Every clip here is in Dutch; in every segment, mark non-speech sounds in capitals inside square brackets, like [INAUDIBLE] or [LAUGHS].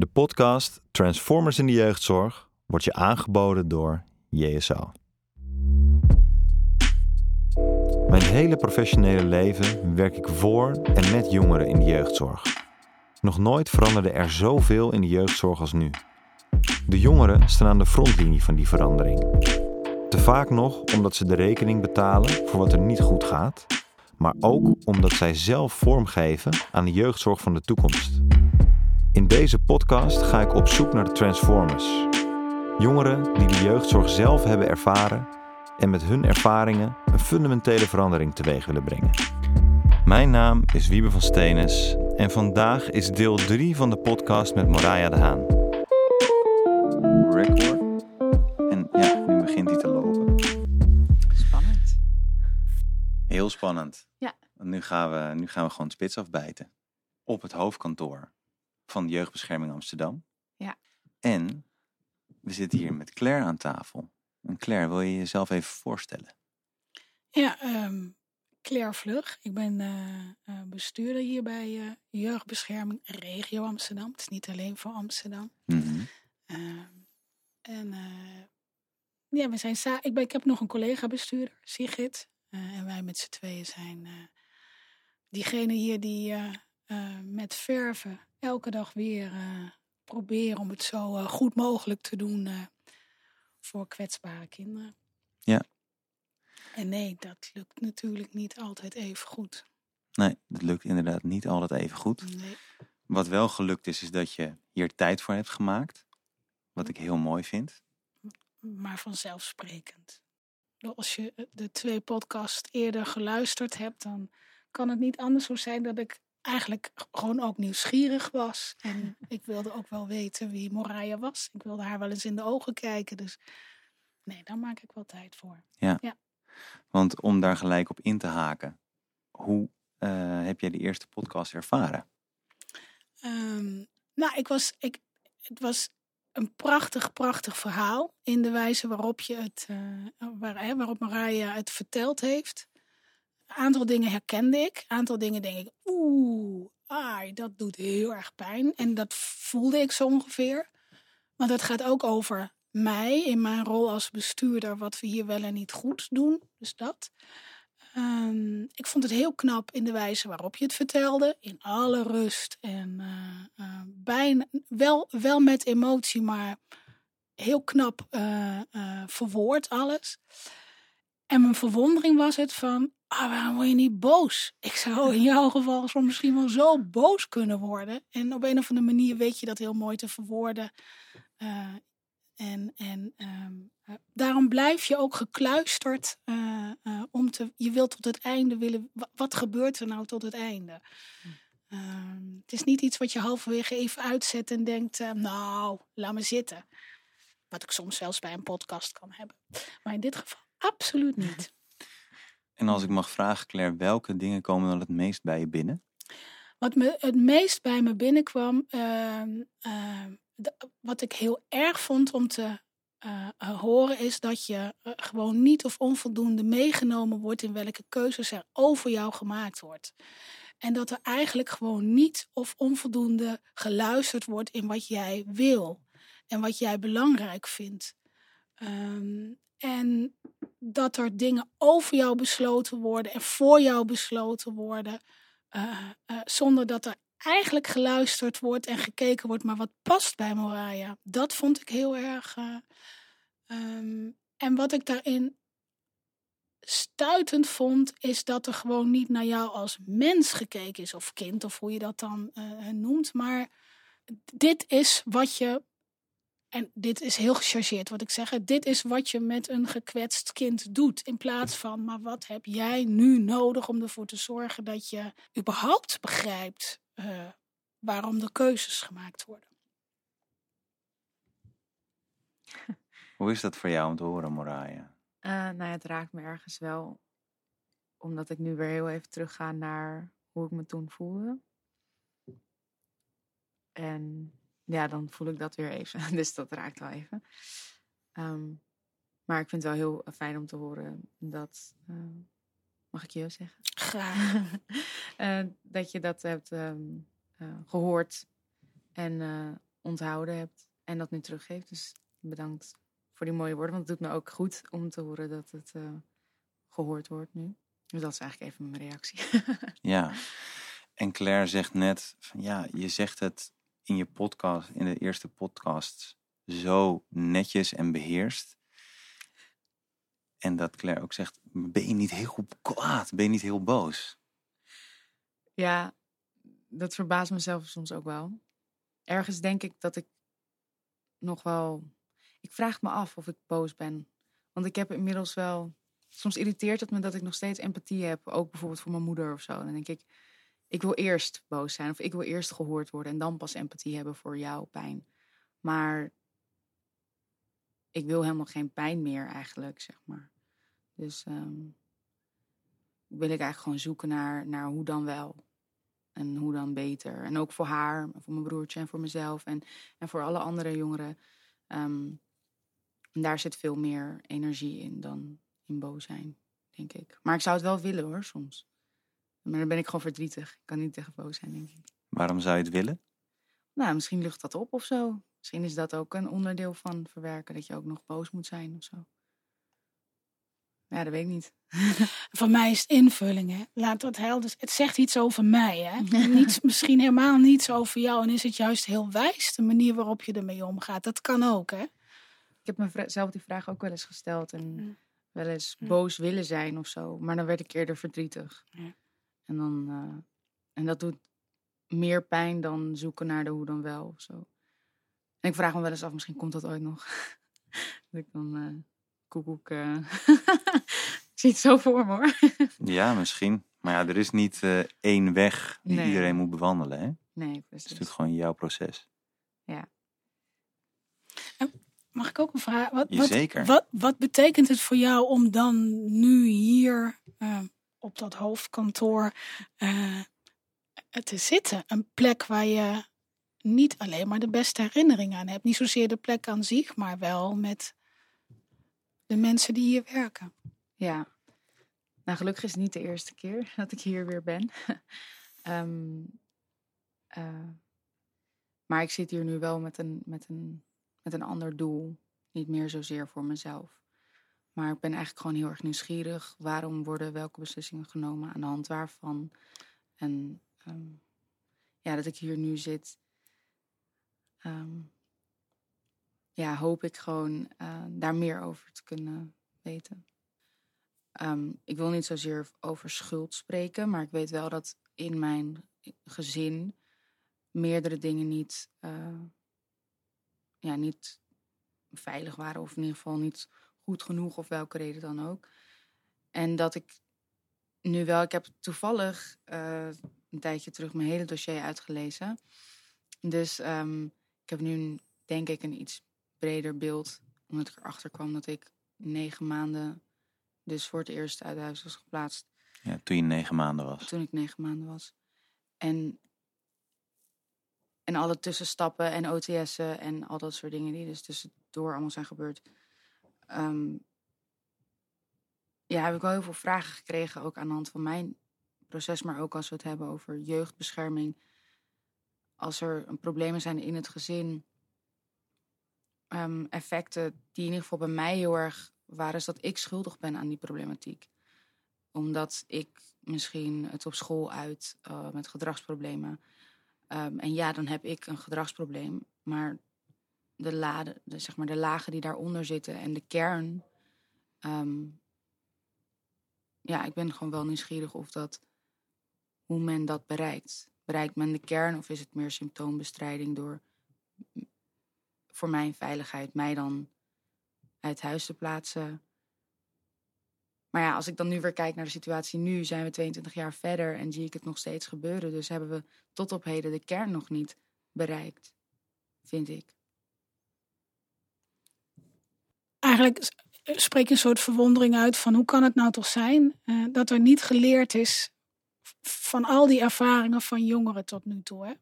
De podcast Transformers in de jeugdzorg wordt je aangeboden door JSO. Mijn hele professionele leven werk ik voor en met jongeren in de jeugdzorg. Nog nooit veranderde er zoveel in de jeugdzorg als nu. De jongeren staan aan de frontlinie van die verandering. Te vaak nog omdat ze de rekening betalen voor wat er niet goed gaat, maar ook omdat zij zelf vormgeven aan de jeugdzorg van de toekomst. In deze podcast ga ik op zoek naar de Transformers. Jongeren die de jeugdzorg zelf hebben ervaren en met hun ervaringen een fundamentele verandering teweeg willen brengen. Mijn naam is Wiebe van Stenis en vandaag is deel 3 van de podcast met Moraya de Haan. record. En ja, nu begint hij te lopen. Spannend. Heel spannend. Ja. Want nu gaan we, nu gaan we gewoon spits afbijten. Op het hoofdkantoor van de Jeugdbescherming Amsterdam. Ja. En we zitten hier met Claire aan tafel. En Claire, wil je jezelf even voorstellen? Ja, ehm, Claire Vlug. Ik ben eh, eh, bestuurder hier bij eh, Jeugdbescherming Regio Amsterdam. Het is niet alleen voor Amsterdam. Mhm. Ehm, en eh, ja, we zijn sa- ik, ben, ik heb nog een collega-bestuurder, Sigrid. Eh, en wij met z'n tweeën zijn eh, diegene hier die eh, met verven elke dag weer eh, proberen om het zo eh, goed mogelijk te doen voor kwetsbare kinderen. Ja. En nee, dat lukt natuurlijk niet altijd even goed. Nee, dat lukt inderdaad niet altijd even goed. Nee. Wat wel gelukt is, is dat je hier tijd voor hebt gemaakt. Wat ik heel mooi vind. maar vanzelfsprekend. Als je de twee podcasts eerder geluisterd hebt, dan kan het niet anders zo zijn dat ik eigenlijk gewoon ook nieuwsgierig was. En [LAUGHS] ik wilde ook wel weten wie Moraya was. Ik wilde haar wel eens in de ogen kijken. Dus nee, daar maak ik wel tijd voor. Want om daar gelijk op in te haken. Hoe eh, heb jij de eerste podcast ervaren? Ehm, nou, ik was, ik, het was een prachtig, prachtig verhaal. In de wijze waarop, je het, eh, waar, hè, waarop Maraya het verteld heeft. Aantal dingen herkende ik. Aantal dingen denk ik, oeh, ai, dat doet heel erg pijn. En dat voelde ik zo ongeveer. Want het gaat ook over mij in mijn rol als bestuurder, wat we hier wel en niet goed doen. Dus dat. Ehm, ik vond het heel knap in de wijze waarop je het vertelde. In alle rust en eh, bijna, wel, wel met emotie, maar heel knap eh, verwoord alles. En mijn verwondering was het van, ah, waarom word je niet boos? Ik zou in jouw geval zo misschien wel zo boos kunnen worden. En op een of andere manier weet je dat heel mooi te verwoorden. Eh, en en ehm, eh, daarom blijf je ook gekluisterd eh, om te, je wilt tot het einde willen, wa- wat gebeurt er nou tot het einde? Ehm, het is niet iets wat je halverwege even uitzet en denkt, nou, laat me zitten. Wat ik soms zelfs bij een podcast kan hebben. Maar in dit geval absoluut niet. En als ik mag vragen, Claire, welke dingen komen dan het meest bij je binnen? Wat me het meest bij me binnenkwam, ehm, ehm, wat ik heel erg vond om te eh, eh, horen, is dat je eh, gewoon niet of onvoldoende meegenomen wordt in welke keuzes er over jou gemaakt wordt. En dat er eigenlijk gewoon niet of onvoldoende geluisterd wordt in wat jij wil en wat jij belangrijk vindt. Ehm, en dat er dingen over jou besloten worden en voor jou besloten worden. eh, eh, zonder dat er eigenlijk geluisterd wordt en gekeken wordt, maar wat past bij Moraya. Dat vond ik heel erg. eh, ehm, en wat ik daarin stuitend vond, is dat er gewoon niet naar jou als mens gekeken is, of kind, of hoe je dat dan noemt. Maar dit is wat je. En dit is heel gechargeerd wat ik zeg. Dit is wat je met een gekwetst kind doet. In plaats van, maar wat heb jij nu nodig om ervoor te zorgen dat je überhaupt begrijpt eh, waarom er keuzes gemaakt worden. [LAUGHS] Hoe is dat voor jou om te horen, Moraya? Eh, nou ja, het raakt me ergens wel. Omdat ik nu weer heel even terugga naar hoe ik me toen voelde. En ja, dan voel ik dat weer even. [LAUGHS] Dus dat raakt wel even. Ehm, maar ik vind het wel heel eh, fijn om te horen dat. eh, mag ik je zeggen? Graag. [LAUGHS] Eh, dat je dat hebt ehm, eh, gehoord. En eh, onthouden hebt en dat nu teruggeeft. Dus bedankt voor die mooie woorden, want het doet me ook goed om te horen dat het eh, gehoord wordt nu. Dus dat is eigenlijk even mijn reactie. [LAUGHS] Ja. En Claire zegt net van ja, je zegt het in je podcast, in de eerste podcast, zo netjes en beheerst. En dat Claire ook zegt, ben je niet heel kwaad? Ben je niet heel boos? ja, dat verbaast mezelf soms ook wel. Ergens denk ik dat ik nog wel. Ik vraag me af of ik boos ben. Want ik heb inmiddels wel. Soms irriteert het me dat ik nog steeds empathie heb. Ook bijvoorbeeld voor mijn moeder of zo. Dan denk ik, ik wil eerst boos zijn. Of ik wil eerst gehoord worden. En dan pas empathie hebben voor jouw pijn. Maar ik wil helemaal geen pijn meer eigenlijk, zeg maar. Dus ehm, wil ik eigenlijk gewoon zoeken naar, naar hoe dan wel. En hoe dan beter. En ook voor haar, voor mijn broertje en voor mezelf. En, en voor alle andere jongeren. Ehm, en daar zit veel meer energie in dan in boos zijn, denk ik. Maar ik zou het wel willen hoor, soms. Maar dan ben ik gewoon verdrietig. Ik kan niet tegen boos zijn, denk ik. Waarom zou je het willen? Nou, misschien lucht dat op of zo. Misschien is dat ook een onderdeel van verwerken. Dat je ook nog boos moet zijn of zo. Ja, dat weet ik niet. [LAUGHS] Voor mij is het invulling, hè. Laat dat helder. Het zegt iets over mij, hè. [LAUGHS] Niets, misschien helemaal niets over jou. En is het juist heel wijs, de manier waarop je ermee omgaat. Dat kan ook, hè. Ik heb mezelf die vraag ook wel eens gesteld. En Ja. wel eens Ja. boos willen zijn of zo. Maar dan werd ik eerder verdrietig. Ja. En, dan, eh, en dat doet meer pijn dan zoeken naar de hoe dan wel of zo. En ik vraag me wel eens af, misschien komt dat ooit nog. [LAUGHS] dat ik dan eh koekoek... eh, ik [LAUGHS] zie het zo voor me hoor. [LAUGHS] Ja, misschien. Maar ja, er is niet eh, één weg die Nee. iedereen moet bewandelen. Hè? Het nee, is precies. natuurlijk gewoon jouw proces. Mag ik ook een vraag? Wat, wat, Jazeker. wat, wat betekent het voor jou om dan nu hier eh, op dat hoofdkantoor eh, te zitten? Een plek waar je niet alleen maar de beste herinneringen aan hebt. Niet zozeer de plek aan zich, maar wel met de mensen die hier werken. Ja. Nou, gelukkig is het niet de eerste keer [LAUGHS] dat ik hier weer ben. [LAUGHS] Ehm, eh, maar ik zit hier nu wel met een, met, een, met een ander doel. Niet meer zozeer voor mezelf. Maar ik ben eigenlijk gewoon heel erg nieuwsgierig. Waarom worden welke beslissingen genomen aan de hand waarvan? En ehm, ja, dat ik hier nu zit. ehm, ja, hoop ik gewoon eh, daar meer over te kunnen weten. Ehm, ik wil niet zozeer over schuld spreken, maar ik weet wel dat in mijn gezin meerdere dingen niet, eh, ja, niet veilig waren, of in ieder geval niet goed genoeg, of welke reden dan ook. En dat ik nu wel, ik heb toevallig eh, een tijdje terug mijn hele dossier uitgelezen. Dus ehm, ik heb nu, denk ik, een iets breder beeld, omdat ik erachter kwam dat ik negen maanden dus voor het eerst uit huis was geplaatst Ja, toen je negen maanden was. toen ik negen maanden was. En, en alle tussenstappen en OTS'en en al dat soort dingen die dus tussendoor allemaal zijn gebeurd. Ehm, ja, heb ik wel heel veel vragen gekregen, ook aan de hand van mijn proces, maar ook als we het hebben over jeugdbescherming. Als er problemen zijn in het gezin, ehm, effecten die in ieder geval bij mij heel erg waren, is dat ik schuldig ben aan die problematiek omdat ik misschien het op school uit eh, met gedragsproblemen. Ehm, en ja, dan heb ik een gedragsprobleem. Maar de, lade, de, zeg maar de lagen die daaronder zitten en de kern. ehm, ja, ik ben gewoon wel nieuwsgierig of dat. hoe men dat bereikt. Bereikt men de kern of is het meer symptoombestrijding door. voor mijn veiligheid, mij dan uit huis te plaatsen? Maar ja, als ik dan nu weer kijk naar de situatie nu, zijn we 22 jaar verder en zie ik het nog steeds gebeuren. Dus hebben we tot op heden de kern nog niet bereikt, vind ik. Eigenlijk spreek je een soort verwondering uit van hoe kan het nou toch zijn eh, dat er niet geleerd is van al die ervaringen van jongeren tot nu toe. Hè?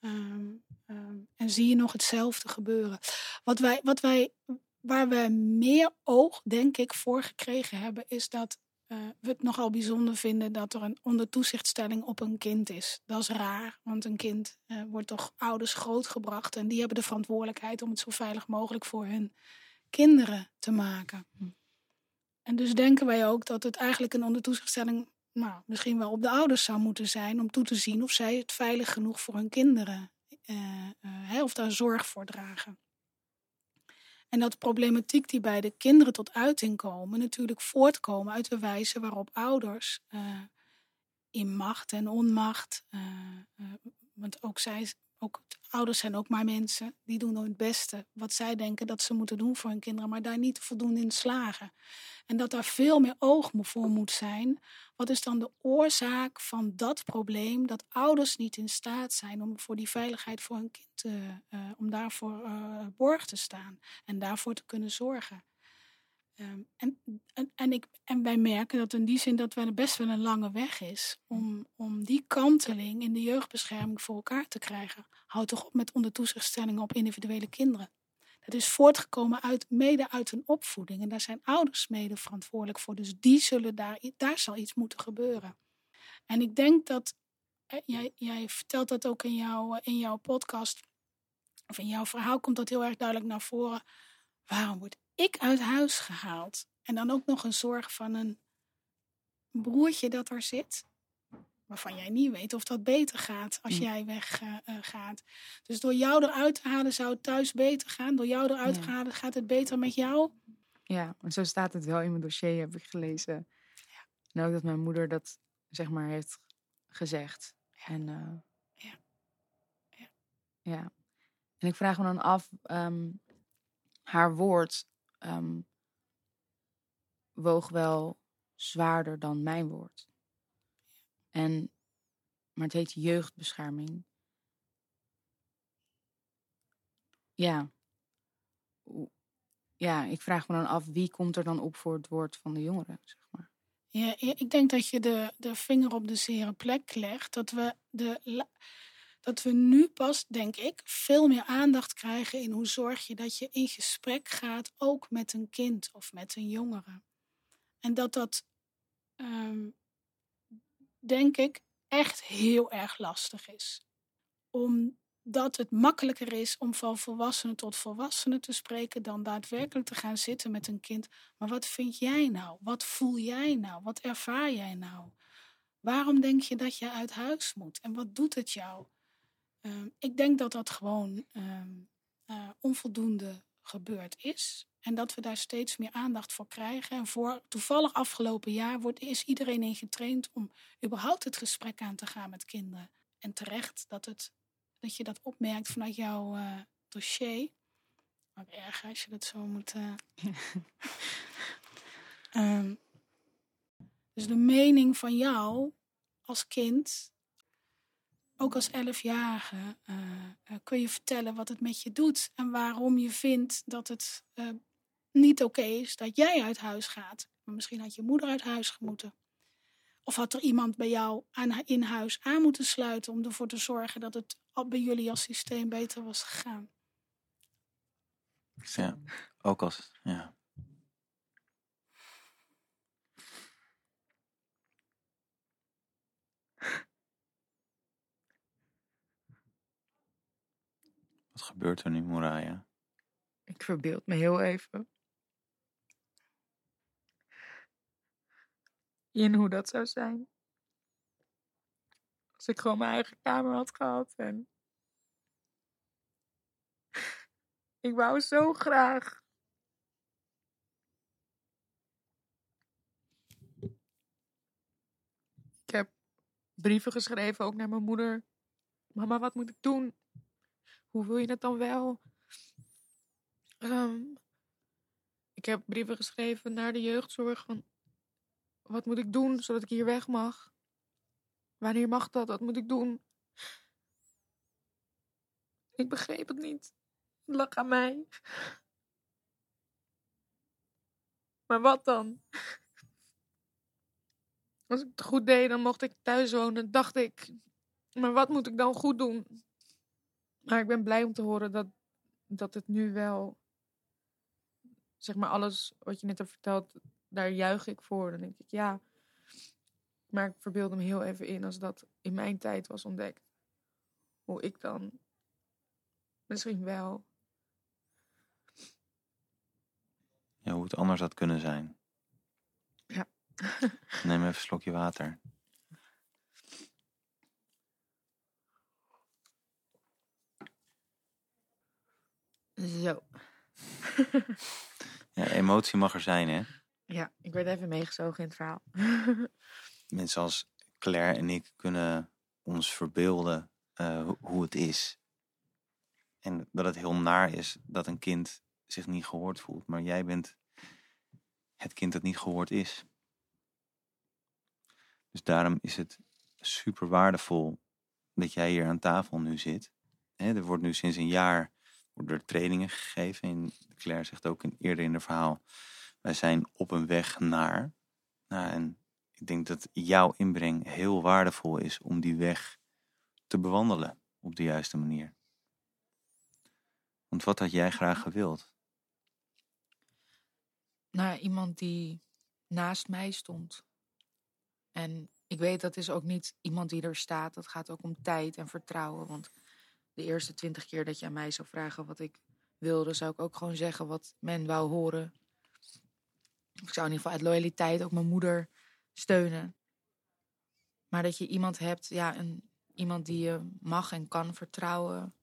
Ehm, ehm, en zie je nog hetzelfde gebeuren. Wat wij, wat wij, waar we meer oog, denk ik, voor gekregen hebben, is dat we het nogal bijzonder vinden dat er een onder toezichtstelling op een kind is. Dat is raar, want een kind uh, wordt toch ouders grootgebracht en die hebben de verantwoordelijkheid om het zo veilig mogelijk voor hun kinderen te maken. En dus denken wij ook dat het eigenlijk een onder toezichtstelling nou, misschien wel op de ouders zou moeten zijn om toe te zien of zij het veilig genoeg voor hun kinderen, uh, of daar zorg voor dragen. En dat problematiek die bij de kinderen tot uiting komen, natuurlijk voortkomen uit de wijze waarop ouders uh, in macht en onmacht, uh, want ook zij, ook ouders zijn ook maar mensen, die doen het beste wat zij denken dat ze moeten doen voor hun kinderen, maar daar niet voldoende in slagen. En dat daar veel meer oog voor moet zijn. Wat is dan de oorzaak van dat probleem dat ouders niet in staat zijn om voor die veiligheid voor hun kind, uh, om daarvoor uh, borg te staan en daarvoor te kunnen zorgen? Um, en, en, en, ik, en wij merken dat in die zin dat er best wel een lange weg is om, om die kanteling in de jeugdbescherming voor elkaar te krijgen. Houd toch op met onder toezichtstellingen op individuele kinderen. Het is voortgekomen uit, mede uit een opvoeding. En daar zijn ouders mede verantwoordelijk voor. Dus die zullen daar, daar zal iets moeten gebeuren. En ik denk dat, jij, jij vertelt dat ook in, jou, in jouw podcast, of in jouw verhaal komt dat heel erg duidelijk naar voren. Waarom word ik uit huis gehaald? En dan ook nog een zorg van een broertje dat er zit waarvan jij niet weet of dat beter gaat als mm. jij weggaat. Uh, gaat. dus door jou eruit te halen zou het thuis beter gaan. Door jou eruit te halen gaat het beter met jou. Ja, en zo staat het wel in mijn dossier, heb ik gelezen. Ja. En ook dat mijn moeder dat, zeg maar, heeft gezegd. En, uh, ja. ja. Ja. En ik vraag me dan af, um, haar woord um, woog wel zwaarder dan mijn woord. En, maar het heet jeugdbescherming. Ja. Ja, ik vraag me dan af wie komt er dan op voor het woord van de jongeren, zeg maar. Ja, ik denk dat je de, de vinger op de zere plek legt. Dat we, de, dat we nu pas, denk ik, veel meer aandacht krijgen in hoe zorg je dat je in gesprek gaat, ook met een kind of met een jongere. En dat dat um, denk ik, echt heel erg lastig is. Omdat het makkelijker is om van volwassenen tot volwassenen te spreken dan daadwerkelijk te gaan zitten met een kind. Maar wat vind jij nou? Wat voel jij nou? Wat ervaar jij nou? Waarom denk je dat je uit huis moet? En wat doet het jou? Um, ik denk dat dat gewoon um, uh, onvoldoende gebeurd is. En dat we daar steeds meer aandacht voor krijgen. En voor toevallig afgelopen jaar wordt, is iedereen in getraind om überhaupt het gesprek aan te gaan met kinderen. En terecht dat, het, dat je dat opmerkt vanuit jouw uh, dossier. Ook erg als je dat zo moet. Uh... um, [LAUGHS] dus de mening van jou als kind ook als elfjarige uh, kun je vertellen wat het met je doet en waarom je vindt dat het uh, niet oké is dat jij uit huis gaat. Maar misschien had je moeder uit huis moeten. Of had er iemand bij jou aan, in huis aan moeten sluiten om ervoor te zorgen dat het bij jullie als systeem beter was gegaan. Ja, ook als, ja. Gebeurt er nu, Moraya? Ik verbeeld me heel even. In hoe dat zou zijn. Als ik gewoon mijn eigen kamer had gehad en. Ik wou zo graag. Ik heb brieven geschreven, ook naar mijn moeder. Mama, wat moet ik doen? Hoe wil je het dan wel? Um, ik heb brieven geschreven naar de jeugdzorg van wat moet ik doen zodat ik hier weg mag? Wanneer mag dat? Wat moet ik doen? Ik begreep het niet. Het lag aan mij. Maar wat dan? Als ik het goed deed, dan mocht ik thuis wonen, dacht ik. Maar wat moet ik dan goed doen? Maar ik ben blij om te horen dat, dat het nu wel, zeg maar, alles wat je net hebt verteld, daar juich ik voor. Dan denk ik, ja. Maar ik verbeelde me heel even in als dat in mijn tijd was ontdekt. Hoe ik dan misschien wel. Ja, hoe het anders had kunnen zijn. Ja. Neem even een slokje water. Zo. [LAUGHS] Ja, emotie mag er zijn, hè? Ja, ik werd even meegezogen in het verhaal. [LAUGHS] Mensen als Claire en ik kunnen ons verbeelden ho- hoe het is. En dat het heel naar is dat een kind zich niet gehoord voelt. Maar jij bent het kind dat niet gehoord is. Dus daarom is het super waardevol dat jij hier aan tafel nu zit. Hè, er wordt nu sinds een jaar er trainingen gegeven. En Claire zegt ook in, eerder in het verhaal... wij zijn op een weg naar... Nou, en ik denk dat jouw inbreng heel waardevol is om die weg te bewandelen op de juiste manier. Want wat had jij graag gewild? naar iemand die naast mij stond. En ik weet dat is ook niet iemand die er staat. Dat gaat ook om tijd en vertrouwen. Want de eerste twintig keer dat je aan mij zou vragen wat ik wilde, zou ik ook gewoon zeggen wat men wou horen. Ik zou in ieder geval uit loyaliteit ook mijn moeder steunen. Maar dat je iemand hebt, ja, een, iemand die je mag en kan vertrouwen.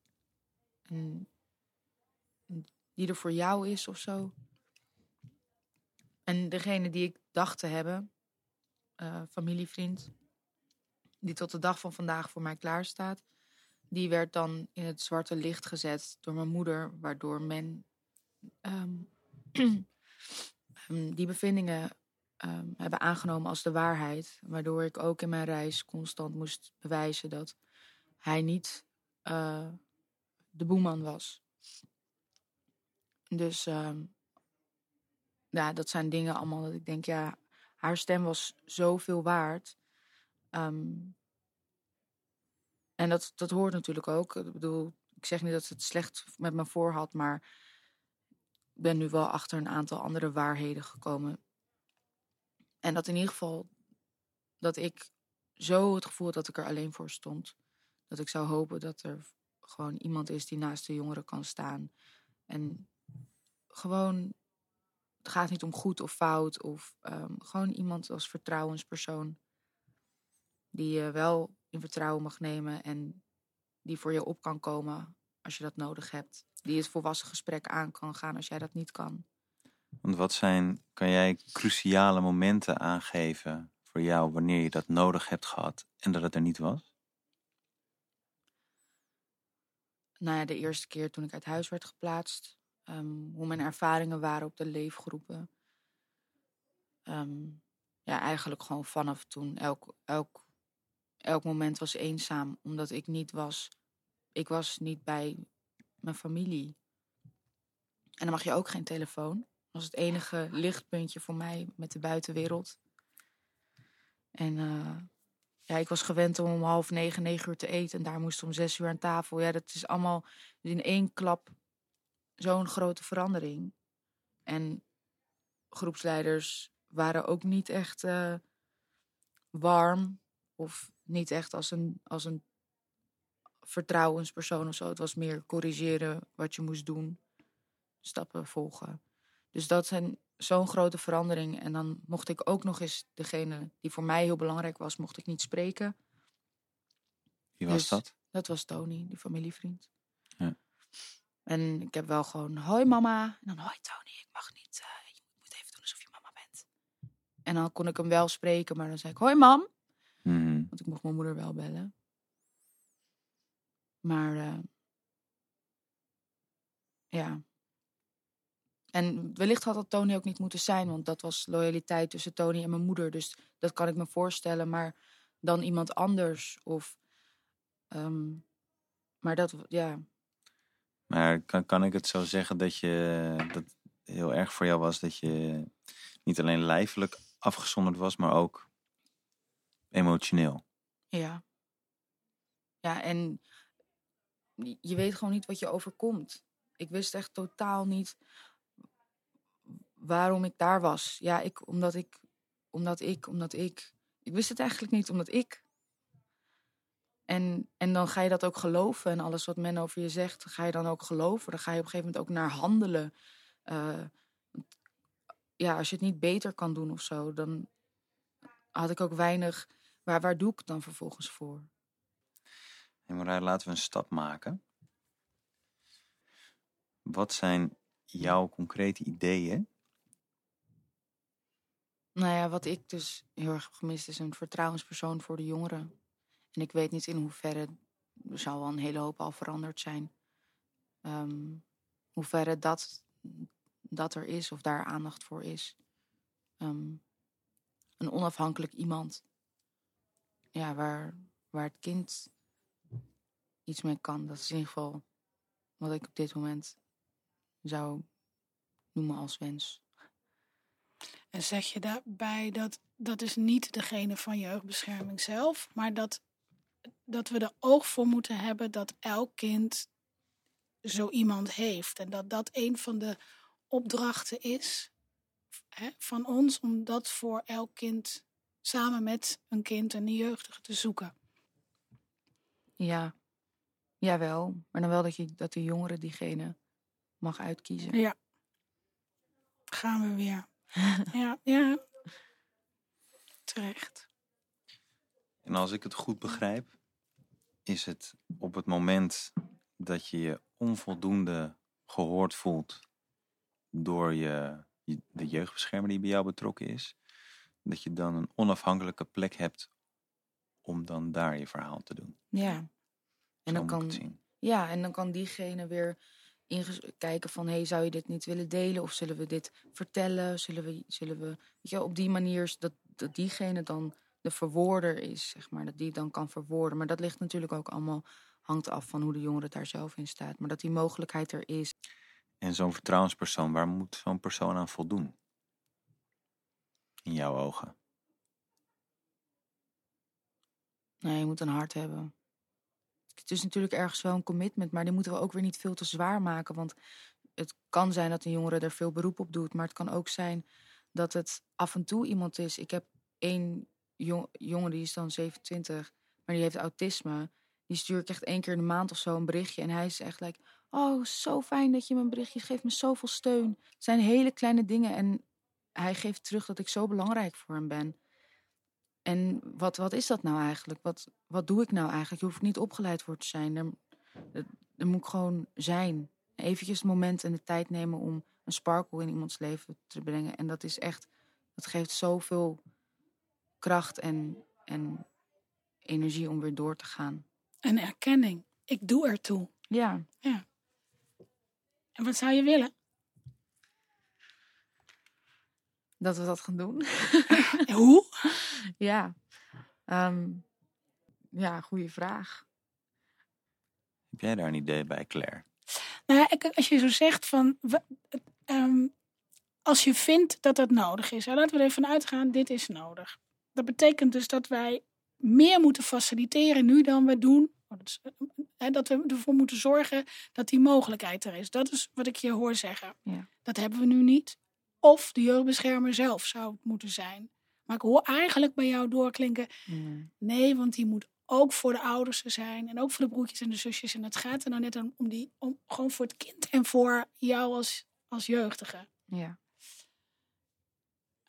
En die er voor jou is of zo. En degene die ik dacht te hebben, eh, familievriend, die tot de dag van vandaag voor mij klaar staat, die werd dan in het zwarte licht gezet door mijn moeder, waardoor men ehm, [CLEARS THROAT] ehm, die bevindingen ehm, hebben aangenomen als de waarheid. Waardoor ik ook in mijn reis constant moest bewijzen dat hij niet eh, de boeman was. Dus ja, dat zijn dingen allemaal dat ik denk, ja, haar stem was zoveel waard. En dat, dat hoort natuurlijk ook. Ik bedoel, ik zeg niet dat ze het slecht met me voor had, maar ik ben nu wel achter een aantal andere waarheden gekomen. En dat in ieder geval dat ik zo het gevoel had dat ik er alleen voor stond. Dat ik zou hopen dat er gewoon iemand is die naast de jongeren kan staan. En gewoon het gaat niet om goed of fout. Of ehm, gewoon iemand als vertrouwenspersoon. Die je wel in vertrouwen mag nemen. En die voor je op kan komen als je dat nodig hebt. Die het volwassen gesprek aan kan gaan als jij dat niet kan. Want wat zijn, kan jij cruciale momenten aangeven voor jou wanneer je dat nodig hebt gehad en dat het er niet was? Nou ja, de eerste keer toen ik uit huis werd geplaatst. ehm, hoe mijn ervaringen waren op de leefgroepen. Ehm, ja, eigenlijk gewoon vanaf toen. Elk, elk, elk moment was eenzaam, omdat ik niet was. Ik was niet bij mijn familie. En dan mag je ook geen telefoon. Dat was het enige lichtpuntje voor mij met de buitenwereld. En eh, ja, ik was gewend om om half negen, negen uur te eten. En daar moest om zes uur aan tafel. Ja, dat is allemaal in één klap zo'n grote verandering. En groepsleiders waren ook niet echt eh, warm. Of niet echt als een, als een vertrouwenspersoon of zo. Het was meer corrigeren wat je moest doen. Stappen volgen. Dus dat zijn zo'n grote verandering. En dan mocht ik ook nog eens degene die voor mij heel belangrijk was, mocht ik niet spreken. Wie was Dus- dat? Dat was Tony, die familievriend. Ja. En ik heb wel gewoon, hoi mama. En dan, hoi Tony, ik mag niet, eh, je moet even doen alsof je mama bent. En dan kon ik hem wel spreken, maar dan zei ik, hoi mam. Mhm. Want ik mocht mijn moeder wel bellen. Maar eh, ja. En wellicht had dat Tony ook niet moeten zijn, want dat was loyaliteit tussen Tony en mijn moeder. Dus dat kan ik me voorstellen. Maar dan iemand anders of. ehm, maar dat, ja. Maar kan, kan ik het zo zeggen dat je dat heel erg voor jou was dat je niet alleen lijfelijk afgezonderd was, maar ook emotioneel? Ja. Ja, en je- weet gewoon niet wat je overkomt. Ik wist echt totaal niet waarom ik daar was. Ja, ik, omdat ik, omdat ik, omdat ik. Ik wist het eigenlijk niet, omdat ik. En, en dan ga je dat ook geloven. En alles wat men over je zegt, ga je dan ook geloven. Dan ga je op een gegeven moment ook naar handelen. Uh, ja, als je het niet beter kan doen of zo, dan had ik ook weinig. Waar, waar doe ik het dan vervolgens voor? Hey Marij, laten we een stap maken. Wat zijn jouw concrete ideeën? Nou ja, wat ik dus heel erg heb gemist is een vertrouwenspersoon voor de jongeren. En ik weet niet in hoeverre, er zal wel een hele hoop al veranderd zijn. Um, hoeverre dat, dat er is of daar aandacht voor is. Um, een onafhankelijk iemand. Ja, waar, waar het kind iets mee kan. Dat is in ieder geval wat ik op dit moment zou noemen als wens. En zeg je daarbij dat dat is niet degene van jeugdbescherming zelf, maar dat, dat we er oog voor moeten hebben dat elk kind zo iemand heeft. En dat dat een van de opdrachten is hè, van ons om dat voor elk kind samen met een kind en een jeugdige te zoeken. Ja, jawel. Maar dan wel dat, je, dat de jongere diegene mag uitkiezen. Ja. Gaan we weer. [LAUGHS] ja, ja. Terecht. En als ik het goed begrijp, is het op het moment dat je je onvoldoende gehoord voelt door je, de jeugdbeschermer die bij jou betrokken is, dat je dan een onafhankelijke plek hebt om dan daar je verhaal te doen. Ja. En dan kan, ja, en dan kan diegene weer kijken van, hey, zou je dit niet willen delen? Of zullen we dit vertellen? Zullen we, zullen we weet je, op die manier dat, dat diegene dan de verwoorder is, zeg maar. Dat die dan kan verwoorden. Maar dat ligt natuurlijk ook allemaal, hangt af van hoe de jongere daar zelf in staat. Maar dat die mogelijkheid er is. En zo'n vertrouwenspersoon, waar moet zo'n persoon aan voldoen? In jouw ogen? Nee, je moet een hart hebben. Het is natuurlijk ergens wel een commitment, maar die moeten we ook weer niet veel te zwaar maken. Want het kan zijn dat een jongere er veel beroep op doet, maar het kan ook zijn dat het af en toe iemand is. Ik heb één jong, jongen, die is dan 27, maar die heeft autisme. Die stuur ik echt één keer in de maand of zo een berichtje. En hij is echt like, oh, zo fijn dat je me een berichtje geeft, me zoveel steun. Het zijn hele kleine dingen en hij geeft terug dat ik zo belangrijk voor hem ben. En wat, wat is dat nou eigenlijk? Wat, wat doe ik nou eigenlijk? Je hoeft niet opgeleid voor te zijn. Er, er, moet gewoon zijn. Eventjes het moment en de tijd nemen om een sparkle in iemands leven te brengen. En dat is echt, dat geeft zoveel kracht en, en energie om weer door te gaan. En erkenning. Ik doe ertoe. Ja. ja. En wat zou je willen? Dat we dat gaan doen. [LAUGHS] Hoe? Ja. Um, ja, goede vraag. Heb jij daar een idee bij, Claire? Nou, als je zo zegt van. Um, als je vindt dat dat nodig is, laten we er even uitgaan, dit is nodig. Dat betekent dus dat wij meer moeten faciliteren nu dan we doen. Oh, dat we ervoor moeten zorgen dat die mogelijkheid er is. Dat is wat ik je hoor zeggen. Ja. Dat hebben we nu niet. Of de jeugdbeschermer zelf zou het moeten zijn. Maar ik hoor eigenlijk bij jou doorklinken. Nee, want die moet ook voor de ouders zijn. En ook voor de broertjes en de zusjes. En het gaat er nou net om, die, om gewoon voor het kind en voor jou als, als jeugdige. Ja.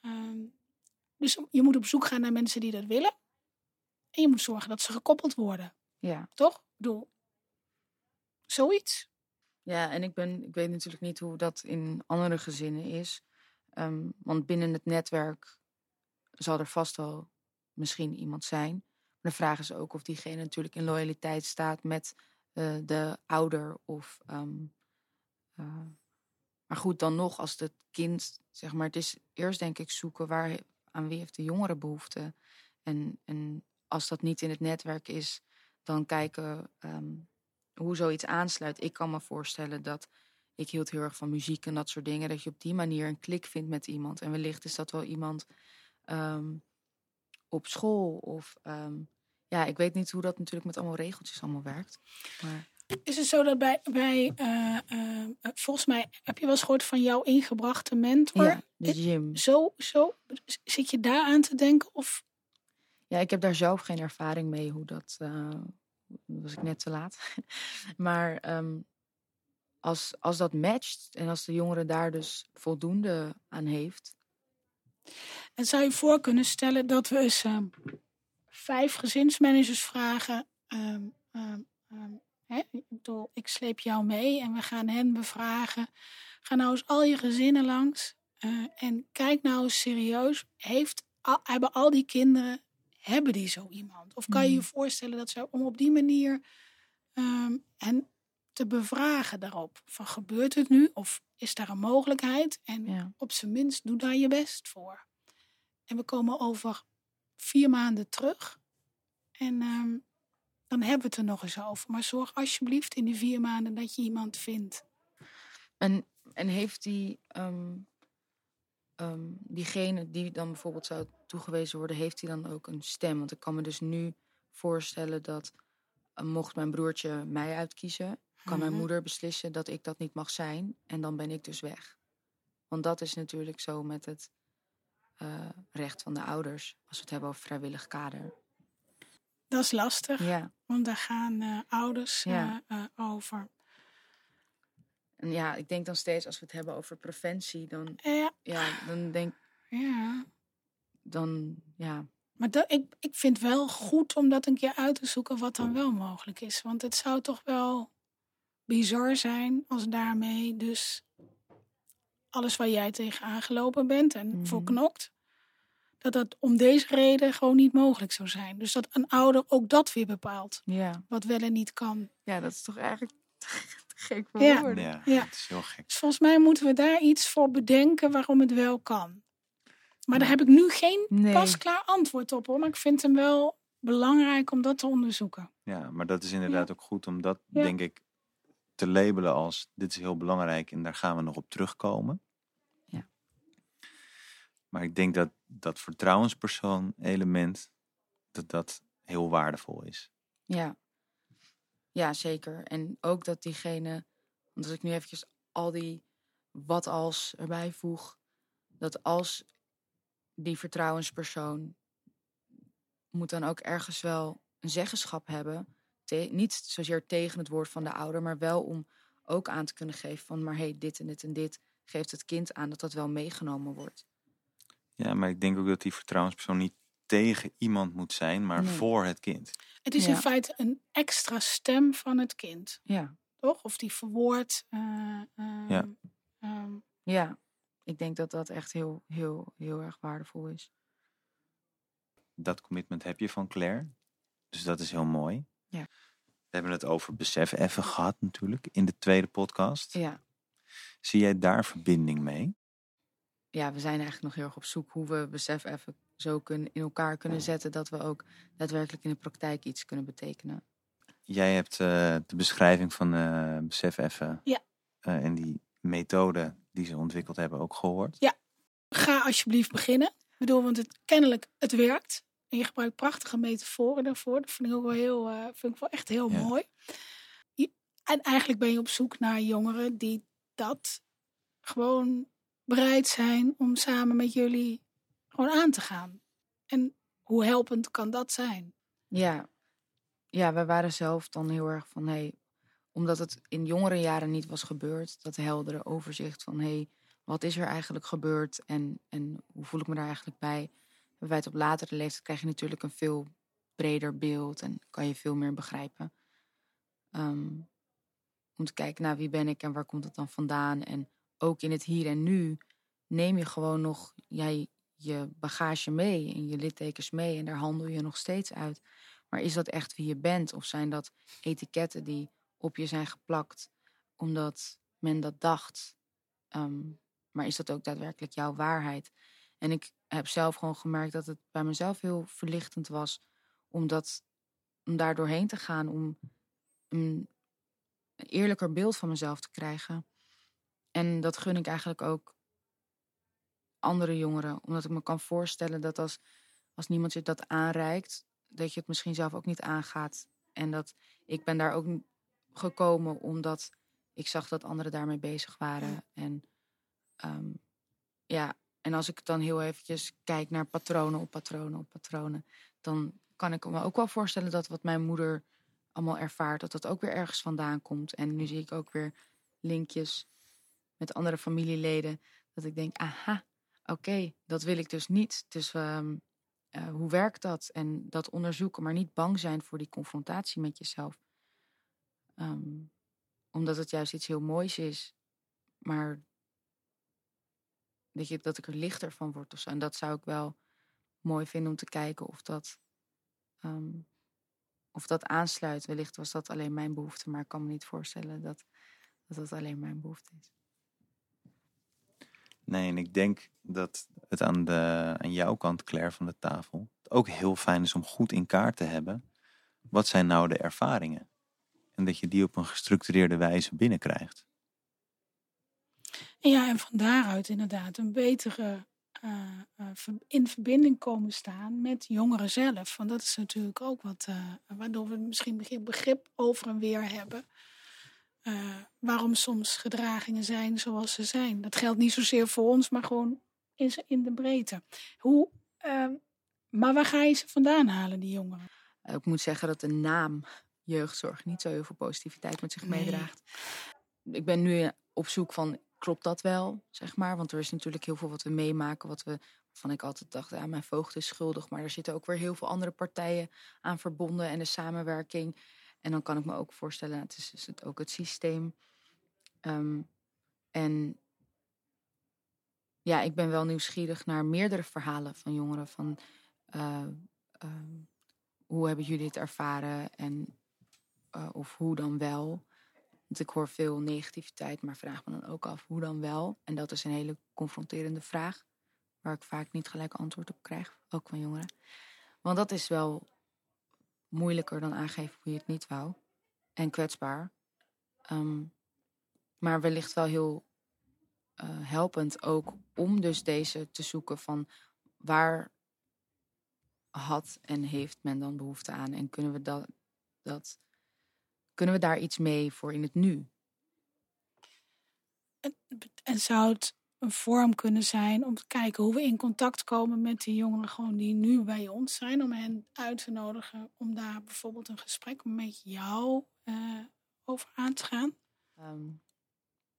Um, dus je moet op zoek gaan naar mensen die dat willen. En je moet zorgen dat ze gekoppeld worden. Ja. Toch? Ik bedoel, zoiets. Ja, en ik, ben, ik weet natuurlijk niet hoe dat in andere gezinnen is. Um, want binnen het netwerk zal er vast wel misschien iemand zijn. Maar de vraag is ook of diegene natuurlijk in loyaliteit staat met uh, de ouder. Of, um, uh, maar goed, dan nog als het kind, zeg maar, het is eerst denk ik zoeken waar, aan wie heeft de jongere behoefte. En, en als dat niet in het netwerk is, dan kijken um, hoe zoiets aansluit. Ik kan me voorstellen dat ik hield heel erg van muziek en dat soort dingen. Dat je op die manier een klik vindt met iemand. En wellicht is dat wel iemand um, op school. Of um, ja, ik weet niet hoe dat natuurlijk met allemaal regeltjes allemaal werkt. Maar... Is het zo dat bij, bij uh, uh, eh, volgens mij heb je wel eens gehoord van jouw ingebrachte mentor. Ja, de gym. Zo, zo, zit je daar aan te denken? Of Ja, ik heb daar zelf geen ervaring mee hoe dat. eh, was ik net te laat. [LAUGHS] maar ehm, als, als dat matcht en als de jongere daar dus voldoende aan heeft. En zou je voor kunnen stellen dat we eens ehm, vijf gezinsmanagers vragen. ehm, ehm, hè, ik bedoel, ik sleep jou mee en we gaan hen bevragen. Ga nou eens al je gezinnen langs. eh, en kijk nou eens serieus. Heeft, al- hebben al die kinderen, hebben die zo iemand? Of kan je je Mhm. voorstellen dat ze om op die manier en te bevragen daarop? Van gebeurt het nu? Of is daar een mogelijkheid? En Ja. op zijn minst doe daar je best voor. En we komen over vier maanden terug. En ehm, dan hebben we het er nog eens over. Maar zorg alsjeblieft in die vier maanden dat je iemand vindt. En, en heeft die, ehm, ehm, diegene die dan bijvoorbeeld zou toegewezen worden, heeft die dan ook een stem? Want ik kan me dus nu voorstellen dat eh, mocht mijn broertje mij uitkiezen, kan mijn Mhm. moeder beslissen dat ik dat niet mag zijn. En dan ben ik dus weg. Want dat is natuurlijk zo met het eh, recht van de ouders. Als we het hebben over vrijwillig kader. Dat is lastig, Ja. want daar gaan eh, ouders Ja. eh, over. En ja, ik denk dan steeds als we het hebben over preventie, dan, Ja, ja, dan denk ja. dan, ja, Maar dat, ik, ik vind wel goed om dat een keer uit te zoeken wat dan wel mogelijk is. Want het zou toch wel bizar zijn als daarmee dus alles waar jij tegen aangelopen bent en voor Mhm. knokt, dat dat om deze reden gewoon niet mogelijk zou zijn. Dus dat een ouder ook dat weer bepaalt, ja. wat wel en niet kan. Ja, dat is toch eigenlijk [LAUGHS] te gek voor Ja. woorden. Ja, Ja. het is heel gek. Dus volgens mij moeten we daar iets voor bedenken waarom het wel kan. Maar daar heb ik nu geen Nee. pasklaar antwoord op hoor. Maar ik vind hem wel belangrijk om dat te onderzoeken. Ja, maar dat is inderdaad ook goed om dat, Ja. denk ik, te labelen als dit is heel belangrijk en daar gaan we nog op terugkomen. Ja. Maar ik denk dat dat vertrouwenspersoon element, dat dat heel waardevol is. Ja. ja, zeker. En ook dat diegene, als ik nu eventjes al die wat als erbij voeg, dat als die vertrouwenspersoon moet dan ook ergens wel een zeggenschap hebben. Te- niet zozeer tegen het woord van de ouder, maar wel om ook aan te kunnen geven van, maar hey, dit en dit en dit geeft het kind aan dat dat wel meegenomen wordt. Ja, maar ik denk ook dat die vertrouwenspersoon niet tegen iemand moet zijn, maar Nee. voor het kind. Het is in feite een extra stem van het kind, Ja, toch? Of die verwoordt. eh, ehm, Ja. ehm, ja. Ik denk dat dat echt heel, heel, heel erg waardevol is. Dat commitment heb je van Claire. Dus dat is heel mooi. Ja. We hebben het over besef even gehad natuurlijk in de tweede podcast. Ja. Zie jij daar verbinding mee? ja, we zijn eigenlijk nog heel erg op zoek hoe we besef even zo kunnen, in elkaar kunnen zetten dat we ook daadwerkelijk in de praktijk iets kunnen betekenen. Jij hebt eh, de beschrijving van eh, besef even Ja. eh, en die methode die ze ontwikkeld hebben ook gehoord. ga alsjeblieft beginnen. Ik bedoel, want het, kennelijk, het werkt. En je gebruikt prachtige metaforen daarvoor. Dat vind ik ook wel heel, eh, vind ik wel echt heel Ja. mooi. Je- en eigenlijk ben je op zoek naar jongeren die dat gewoon bereid zijn om samen met jullie gewoon aan te gaan. En hoe helpend kan dat zijn? Ja, ja we waren zelf dan heel erg van, hey, omdat het in jongere jaren niet was gebeurd, dat heldere overzicht van, hey, wat is er eigenlijk gebeurd en, en hoe voel ik me daar eigenlijk bij? Hebben wij het op latere leeftijd krijg je natuurlijk een veel breder beeld en kan je veel meer begrijpen. Ehm, om te kijken naar wie ben ik en waar komt het dan vandaan. En ook in het hier en nu neem je gewoon nog jij, je bagage mee en je littekens mee en daar handel je nog steeds uit. Maar is dat echt wie je bent? Of zijn dat etiketten die op je zijn geplakt omdat men dat dacht? Ehm, maar is dat ook daadwerkelijk jouw waarheid? En ik heb zelf gewoon gemerkt dat het bij mezelf heel verlichtend was om, dat, om daar doorheen te gaan, om een, eerlijker beeld van mezelf te krijgen. En dat gun ik eigenlijk ook andere jongeren, omdat ik me kan voorstellen dat als, als niemand je dat aanreikt, dat je het misschien zelf ook niet aangaat. En dat ik ben daar ook gekomen omdat ik zag dat anderen daarmee bezig waren. En ehm, ja, en als ik dan heel eventjes kijk naar patronen op patronen op patronen, dan kan ik me ook wel voorstellen dat wat mijn moeder allemaal ervaart, dat dat ook weer ergens vandaan komt. En nu zie ik ook weer linkjes met andere familieleden, dat ik denk, aha, oké, dat wil ik dus niet. Dus ehm, eh, hoe werkt dat? En dat onderzoeken, maar niet bang zijn voor die confrontatie met jezelf. Ehm, omdat het juist iets heel moois is, maar dat, je, dat ik er lichter van word of zo. En dat zou ik wel mooi vinden om te kijken of dat, ehm, of dat aansluit. Wellicht was dat alleen mijn behoefte, maar ik kan me niet voorstellen dat dat, dat alleen mijn behoefte is. Nee, en ik denk dat het aan, de, aan jouw kant, Claire, van de tafel, ook heel fijn is om goed in kaart te hebben. Wat zijn nou de ervaringen? En dat je die op een gestructureerde wijze binnenkrijgt. Ja, en van daaruit inderdaad een betere uh, uh, in verbinding komen staan met jongeren zelf. Want dat is natuurlijk ook wat, uh, waardoor we misschien begrip over en weer hebben. waarom soms gedragingen zijn zoals ze zijn. Dat geldt niet zozeer voor ons, maar gewoon in, in de breedte. Hoe, ehm, maar waar ga je ze vandaan halen, die jongeren? Ik moet zeggen dat de naam jeugdzorg niet zo heel veel positiviteit met zich meedraagt. Ik ben nu op zoek van klopt dat wel, zeg maar? Want er is natuurlijk heel veel wat we meemaken, wat we, waarvan ik altijd dacht, ja, mijn voogd is schuldig. Maar er zitten ook weer heel veel andere partijen aan verbonden en de samenwerking. En dan kan ik me ook voorstellen, het is, is het ook het systeem. Ehm, en ja, ik ben wel nieuwsgierig naar meerdere verhalen van jongeren. Van uh, uh, hoe hebben jullie het ervaren en uh, of hoe dan wel? Want ik hoor veel negativiteit, maar vraag me dan ook af hoe dan wel. En dat is een hele confronterende vraag, waar ik vaak niet gelijk antwoord op krijg, ook van jongeren. Want dat is wel moeilijker dan aangeven hoe je het niet wou. En kwetsbaar. Um, maar wellicht wel heel uh, helpend ook om dus deze te zoeken van waar had en heeft men dan behoefte aan en kunnen we dat, dat kunnen we daar iets mee voor in het nu? En, en zou het een vorm kunnen zijn om te kijken hoe we in contact komen met die jongeren gewoon die nu bij ons zijn, om hen uit te nodigen om daar bijvoorbeeld een gesprek met jou uh, over aan te gaan? Um,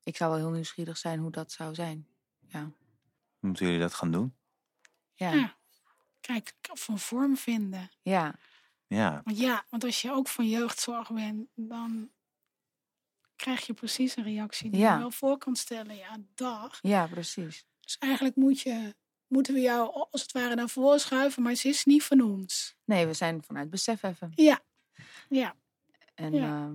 ik zou wel heel nieuwsgierig zijn hoe dat zou zijn. Ja. Moeten jullie dat gaan doen? Ja. ja. Kijk, of een vorm vinden. Ja. Ja. Want ja, want als je ook van jeugdzorg bent, dan krijg je precies een reactie die ja. je wel voor kan stellen. Ja, dag. Ja, precies. Dus eigenlijk moet je, moeten we jou als het ware naar voren schuiven, maar het is niet van ons. Nee, we zijn vanuit besef even. Ja. Ja. En, ja.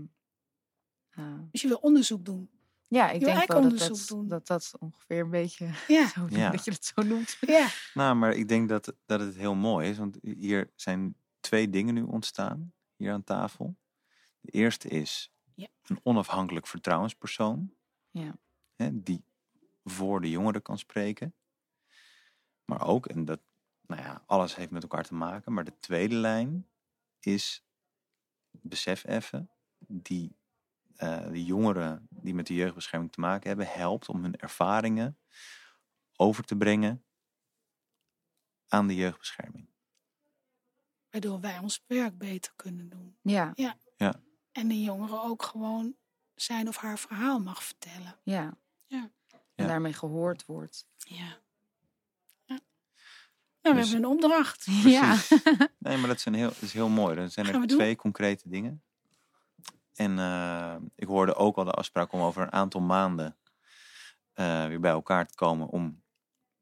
Uh, uh, dus je wil onderzoek doen. Ja, ik denk wel dat dat, doen. dat dat ongeveer een beetje ja. [LAUGHS] zo, ja. dat je het zo noemt. Ja. Nou, maar ik denk dat, dat het heel mooi is, want hier zijn twee dingen nu ontstaan, hier aan tafel. De eerste is ja. een onafhankelijk vertrouwenspersoon, ja. hè, die voor de jongeren kan spreken. Maar ook, en dat, nou ja, alles heeft met elkaar te maken, maar de tweede lijn is, besef even, die uh, de jongeren die met de jeugdbescherming te maken hebben, helpt om hun ervaringen over te brengen aan de jeugdbescherming. Waardoor wij ons werk beter kunnen doen. Ja. ja. ja. En de jongeren ook gewoon zijn of haar verhaal mag vertellen. Ja. ja. En daarmee gehoord wordt. Ja. ja. Nou, we dus, hebben een opdracht. Ja. [LAUGHS] nee, maar dat, zijn heel, dat is heel mooi. Er zijn er twee concrete dingen. En uh, ik hoorde ook al de afspraak om over een aantal maanden uh, weer bij elkaar te komen om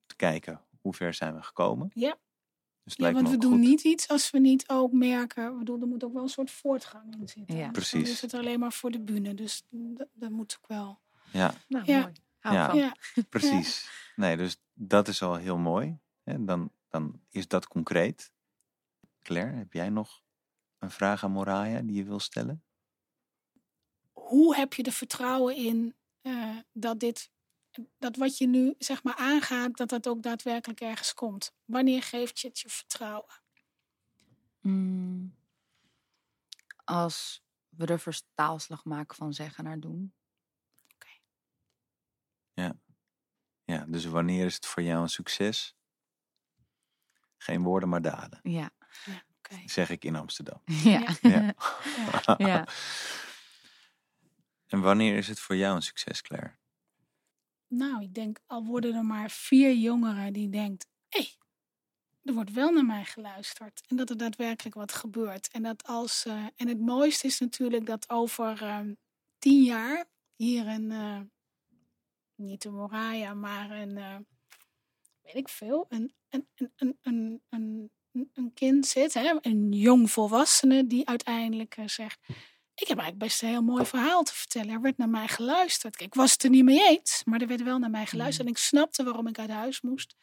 te kijken hoe ver zijn we gekomen. Ja. Dus ja, want we doen goed. niet iets als we niet ook merken. Ik bedoel, er moet ook wel een soort voortgang in zitten. Ja. Precies. Dan is het alleen maar voor de bühne. Dus dat, dat moet ook wel. Ja. Nou, ja. mooi. Ja. Ja. [LAUGHS] Precies. Nee, dus dat is al heel mooi. En dan, dan is dat concreet. Claire, heb jij nog een vraag aan Moraya die je wil stellen? Hoe heb je er vertrouwen in uh, dat dit, dat wat je nu zeg maar aangaat, dat dat ook daadwerkelijk ergens komt? Wanneer geeft je het je vertrouwen? Hmm. Als we de verstaalslag maken van zeggen naar doen. Oké. Ja. ja, dus wanneer is het voor jou een succes? Geen woorden, maar daden. Ja. ja. Zeg ik in Amsterdam. Ja. ja. ja. [LAUGHS] en wanneer is het voor jou een succes, Claire? Nou, ik denk, al worden er maar vier jongeren die denkt, hé, hey, er wordt wel naar mij geluisterd. En dat er daadwerkelijk wat gebeurt. En, dat als, eh, en het mooiste is natuurlijk dat over ehm, tien jaar hier een, eh, niet een Moraya, maar een, eh, weet ik veel, een, een, een, een, een, een, kind zit, hè, een jong volwassene die uiteindelijk zegt, ik heb eigenlijk best een heel mooi verhaal te vertellen. Er werd naar mij geluisterd. Kijk, ik was het er niet mee eens, maar er werd wel naar mij geluisterd. En ik snapte waarom ik uit huis moest.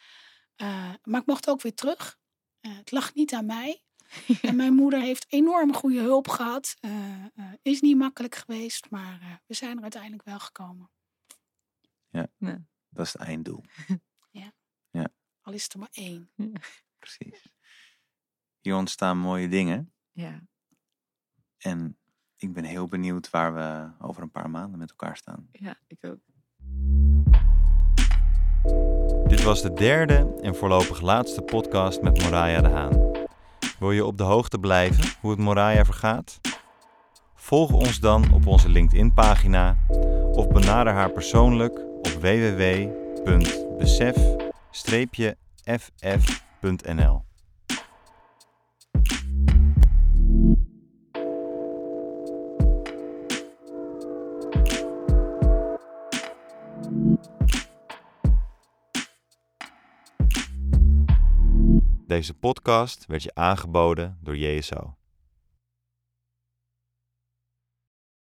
Uh, maar ik mocht ook weer terug. Uh, het lag niet aan mij. [LAUGHS] en mijn moeder heeft enorm goede hulp gehad. Uh, is niet makkelijk geweest, maar we zijn er uiteindelijk wel gekomen. Ja, ja. dat is het einddoel. [LAUGHS] ja. ja. Al is er maar één. Precies. Hier ontstaan mooie dingen. Ja. En ik ben heel benieuwd waar we over een paar maanden met elkaar staan. Ja, ik ook. Dit was de derde en voorlopig laatste podcast met Moraya de Haan. Wil je op de hoogte blijven hoe het Moraya vergaat? Volg ons dan op onze LinkedIn-pagina of benader haar persoonlijk op www.besef-ff.nl. Deze podcast werd je aangeboden door JSO.